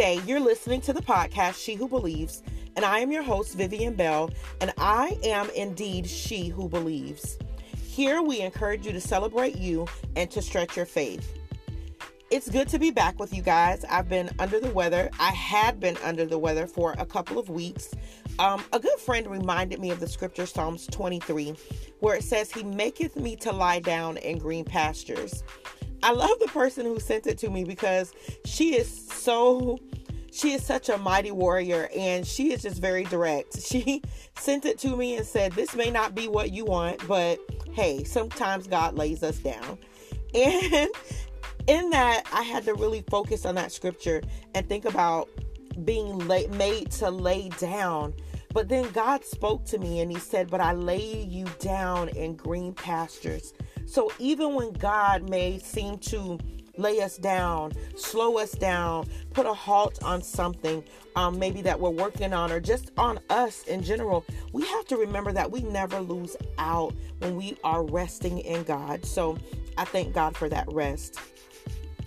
You're listening to the podcast She Who Believes, and I am your host, Vivian Bell, and I am indeed She Who Believes. Here we encourage you to celebrate you and to stretch your faith. It's good to be back with you guys. I've been under the weather. I had been under the weather for a couple of weeks. Um, a good friend reminded me of the scripture Psalms 23, where it says, He maketh me to lie down in green pastures. I love the person who sent it to me because she is so she is such a mighty warrior and she is just very direct. She sent it to me and said, This may not be what you want, but hey, sometimes God lays us down. And in that, I had to really focus on that scripture and think about being made to lay down. But then God spoke to me and He said, But I lay you down in green pastures. So even when God may seem to lay us down, slow us down, put a halt on something, um, maybe that we're working on, or just on us in general, we have to remember that we never lose out when we are resting in God. So I thank God for that rest.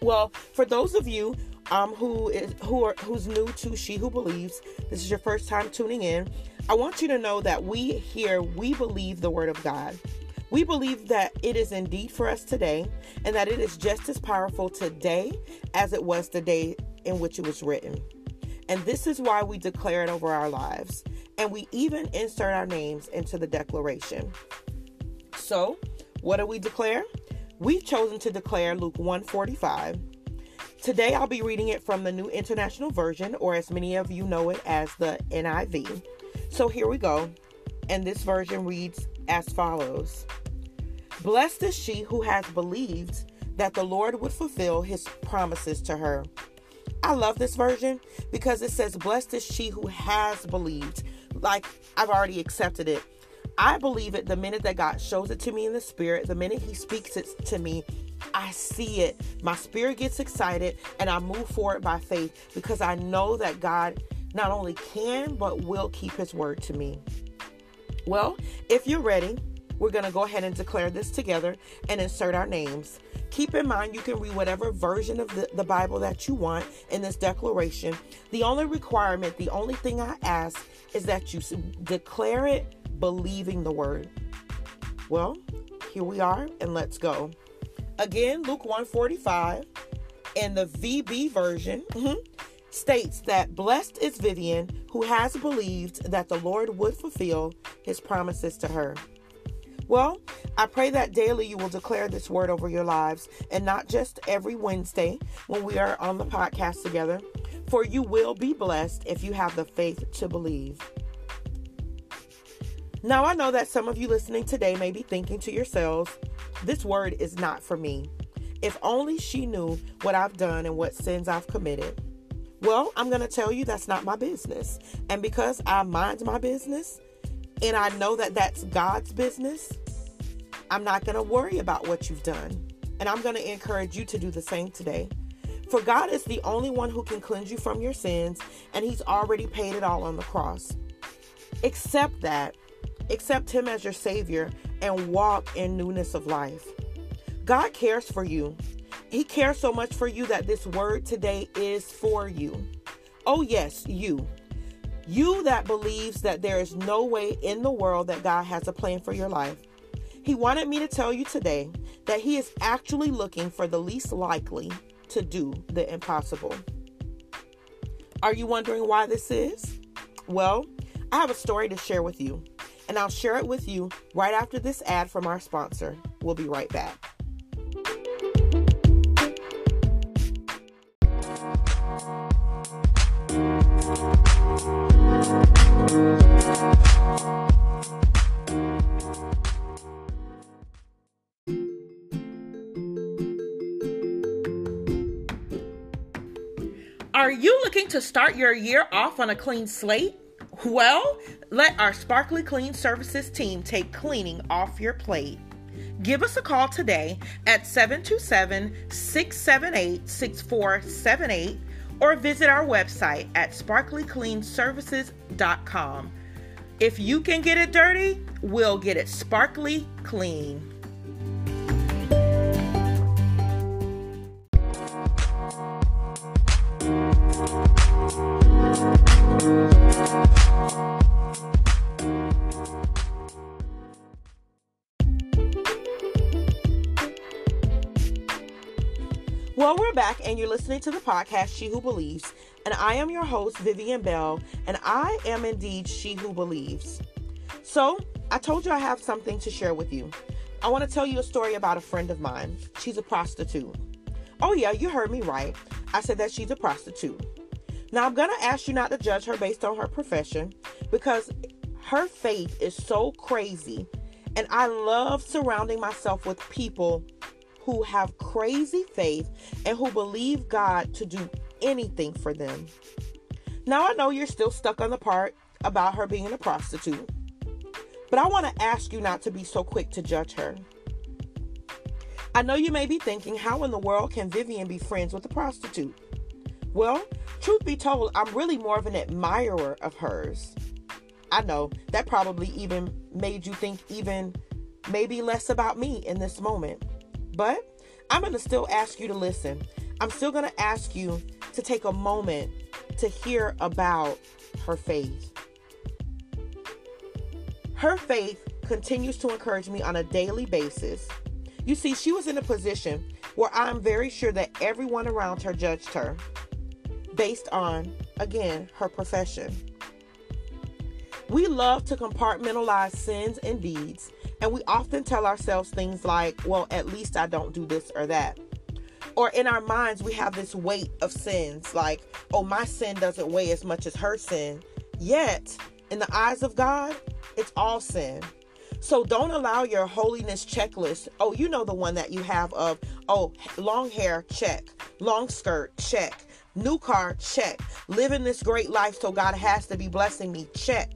Well, for those of you um, who is who are who's new to She Who Believes, this is your first time tuning in. I want you to know that we here we believe the Word of God. We believe that it is indeed for us today, and that it is just as powerful today as it was the day in which it was written. And this is why we declare it over our lives, and we even insert our names into the declaration. So, what do we declare? We've chosen to declare Luke 145. Today I'll be reading it from the New International Version, or as many of you know it as the NIV. So here we go. And this version reads as follows Blessed is she who has believed that the Lord would fulfill his promises to her. I love this version because it says, Blessed is she who has believed. Like I've already accepted it. I believe it the minute that God shows it to me in the spirit, the minute He speaks it to me, I see it. My spirit gets excited and I move forward by faith because I know that God not only can, but will keep His word to me. Well, if you're ready, we're going to go ahead and declare this together and insert our names. Keep in mind you can read whatever version of the, the Bible that you want in this declaration. The only requirement, the only thing I ask is that you declare it believing the word. Well, here we are, and let's go. Again, Luke 145 in the VB version mm-hmm, states that blessed is Vivian who has believed that the Lord would fulfill his promises to her. Well, I pray that daily you will declare this word over your lives and not just every Wednesday when we are on the podcast together, for you will be blessed if you have the faith to believe. Now, I know that some of you listening today may be thinking to yourselves, this word is not for me. If only she knew what I've done and what sins I've committed. Well, I'm going to tell you that's not my business. And because I mind my business and I know that that's God's business, I'm not going to worry about what you've done. And I'm going to encourage you to do the same today. For God is the only one who can cleanse you from your sins, and He's already paid it all on the cross. Accept that Accept Him as your Savior and walk in newness of life. God cares for you. He cares so much for you that this word today is for you. Oh, yes, you. You that believes that there is no way in the world that God has a plan for your life. He wanted me to tell you today that He is actually looking for the least likely to do the impossible. Are you wondering why this is? Well, I have a story to share with you and I'll share it with you right after this ad from our sponsor. We'll be right back. To start your year off on a clean slate? Well, let our Sparkly Clean Services team take cleaning off your plate. Give us a call today at 727 678 6478 or visit our website at sparklycleanservices.com. If you can get it dirty, we'll get it sparkly clean. Well, we're back, and you're listening to the podcast She Who Believes. And I am your host, Vivian Bell, and I am indeed She Who Believes. So, I told you I have something to share with you. I want to tell you a story about a friend of mine. She's a prostitute. Oh, yeah, you heard me right. I said that she's a prostitute. Now, I'm going to ask you not to judge her based on her profession because her faith is so crazy. And I love surrounding myself with people who have crazy faith and who believe God to do anything for them. Now, I know you're still stuck on the part about her being a prostitute, but I want to ask you not to be so quick to judge her. I know you may be thinking, how in the world can Vivian be friends with a prostitute? Well, truth be told, I'm really more of an admirer of hers. I know that probably even made you think even maybe less about me in this moment. But I'm going to still ask you to listen. I'm still going to ask you to take a moment to hear about her faith. Her faith continues to encourage me on a daily basis. You see, she was in a position where I'm very sure that everyone around her judged her based on, again, her profession. We love to compartmentalize sins and deeds and we often tell ourselves things like, well, at least I don't do this or that. Or in our minds, we have this weight of sins like, oh, my sin doesn't weigh as much as her sin. Yet, in the eyes of God, it's all sin. So don't allow your holiness checklist. Oh, you know the one that you have of, oh, long hair, check. Long skirt, check. New car, check. Living this great life so God has to be blessing me, check.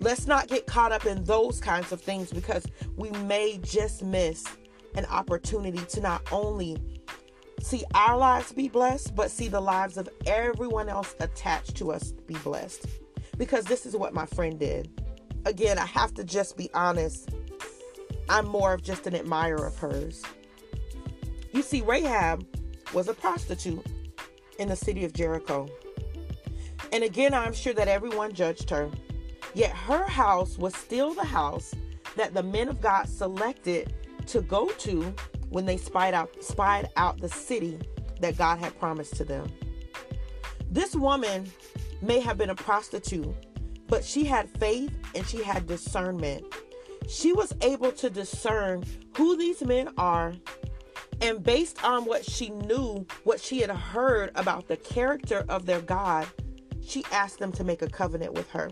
Let's not get caught up in those kinds of things because we may just miss an opportunity to not only see our lives be blessed, but see the lives of everyone else attached to us be blessed. Because this is what my friend did. Again, I have to just be honest. I'm more of just an admirer of hers. You see, Rahab was a prostitute in the city of Jericho. And again, I'm sure that everyone judged her. Yet her house was still the house that the men of God selected to go to when they spied out spied out the city that God had promised to them. This woman may have been a prostitute, but she had faith and she had discernment. She was able to discern who these men are, and based on what she knew, what she had heard about the character of their God, she asked them to make a covenant with her.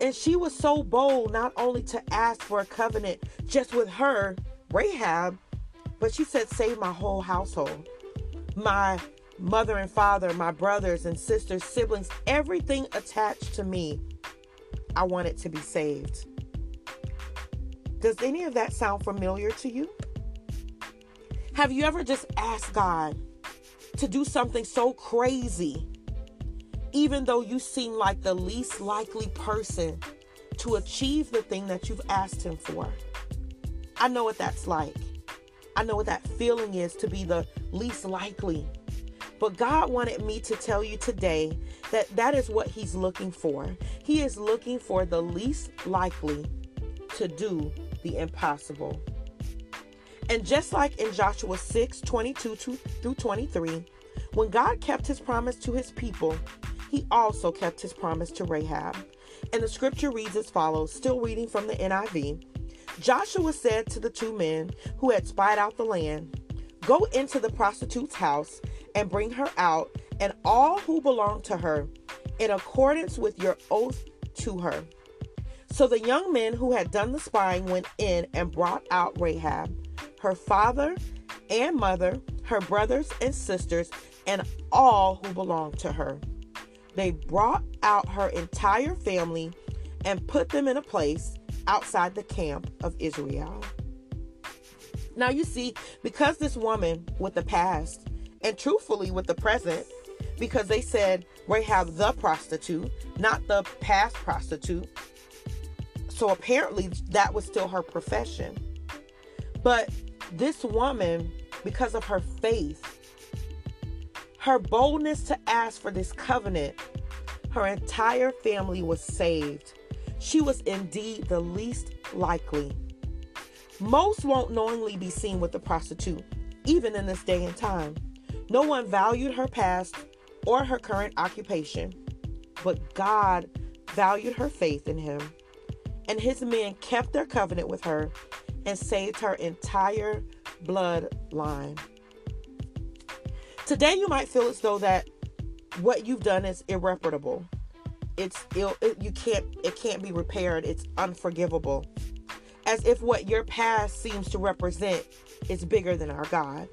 And she was so bold not only to ask for a covenant just with her, Rahab, but she said, Save my whole household. My mother and father, my brothers and sisters, siblings, everything attached to me, I want it to be saved. Does any of that sound familiar to you? Have you ever just asked God to do something so crazy even though you seem like the least likely person to achieve the thing that you've asked Him for. I know what that's like. I know what that feeling is to be the least likely. But God wanted me to tell you today that that is what He's looking for. He is looking for the least likely to do the impossible. And just like in Joshua 6 22 through 23, when God kept His promise to His people, he also kept his promise to Rahab. And the scripture reads as follows, still reading from the NIV. Joshua said to the two men who had spied out the land, Go into the prostitute's house and bring her out, and all who belong to her, in accordance with your oath to her. So the young men who had done the spying went in and brought out Rahab, her father and mother, her brothers and sisters, and all who belonged to her. They brought out her entire family and put them in a place outside the camp of Israel. Now, you see, because this woman with the past, and truthfully with the present, because they said Rahab the prostitute, not the past prostitute. So apparently that was still her profession. But this woman, because of her faith, her boldness to ask for this covenant, her entire family was saved. She was indeed the least likely. Most won't knowingly be seen with a prostitute, even in this day and time. No one valued her past or her current occupation, but God valued her faith in him. And his men kept their covenant with her and saved her entire bloodline. Today, you might feel as though that what you've done is irreparable. It's ill, it, you can't it can't be repaired. It's unforgivable. As if what your past seems to represent is bigger than our God.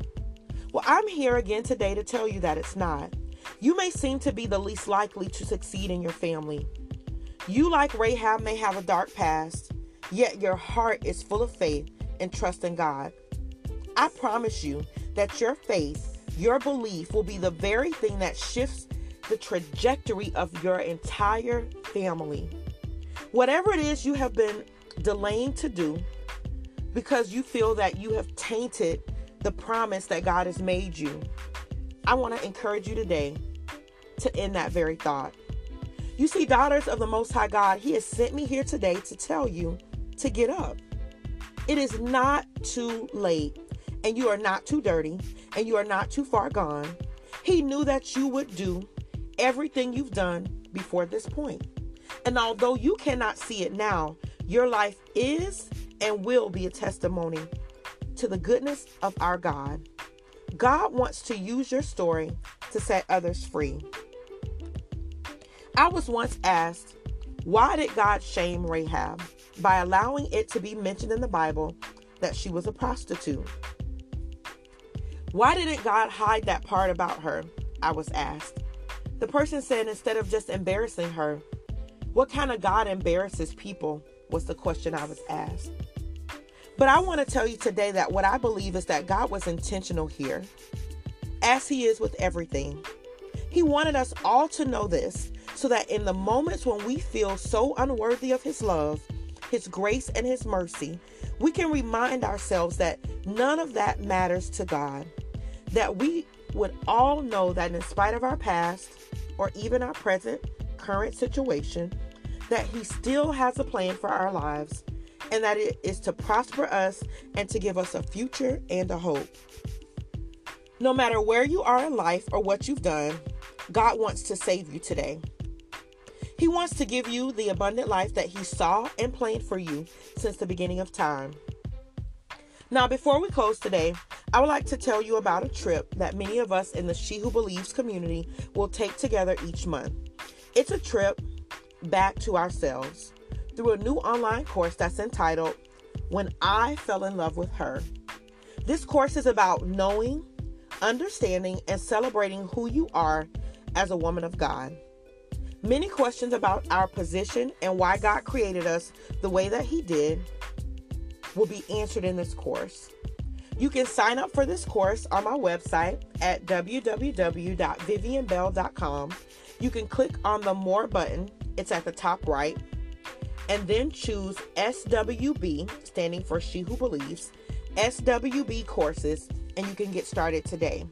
Well, I'm here again today to tell you that it's not. You may seem to be the least likely to succeed in your family. You, like Rahab, may have a dark past, yet your heart is full of faith and trust in God. I promise you that your faith, your belief, will be the very thing that shifts the trajectory of your entire family. Whatever it is you have been delaying to do because you feel that you have tainted the promise that God has made you, I want to encourage you today to end that very thought. You see, daughters of the Most High God, He has sent me here today to tell you to get up. It is not too late, and you are not too dirty, and you are not too far gone. He knew that you would do everything you've done before this point. And although you cannot see it now, your life is and will be a testimony to the goodness of our God. God wants to use your story to set others free. I was once asked, why did God shame Rahab by allowing it to be mentioned in the Bible that she was a prostitute? Why didn't God hide that part about her? I was asked. The person said instead of just embarrassing her, what kind of God embarrasses people was the question I was asked. But I want to tell you today that what I believe is that God was intentional here, as He is with everything. He wanted us all to know this so that in the moments when we feel so unworthy of His love, His grace, and His mercy, we can remind ourselves that none of that matters to God. That we would all know that in spite of our past or even our present current situation, that He still has a plan for our lives and that it is to prosper us and to give us a future and a hope. No matter where you are in life or what you've done, God wants to save you today. He wants to give you the abundant life that He saw and planned for you since the beginning of time. Now, before we close today, I would like to tell you about a trip that many of us in the She Who Believes community will take together each month. It's a trip back to ourselves through a new online course that's entitled When I Fell in Love with Her. This course is about knowing, understanding, and celebrating who you are as a woman of God. Many questions about our position and why God created us the way that He did will be answered in this course. You can sign up for this course on my website at www.vivianbell.com. You can click on the More button, it's at the top right, and then choose SWB, standing for She Who Believes, SWB courses, and you can get started today.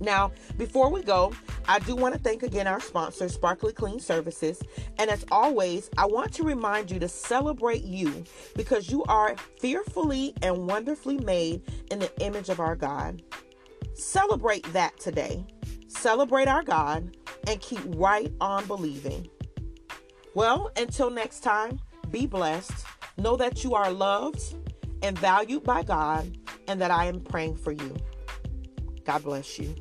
Now, before we go, I do want to thank again our sponsor, Sparkly Clean Services. And as always, I want to remind you to celebrate you because you are fearfully and wonderfully made in the image of our God. Celebrate that today. Celebrate our God and keep right on believing. Well, until next time, be blessed. Know that you are loved and valued by God and that I am praying for you. God bless you.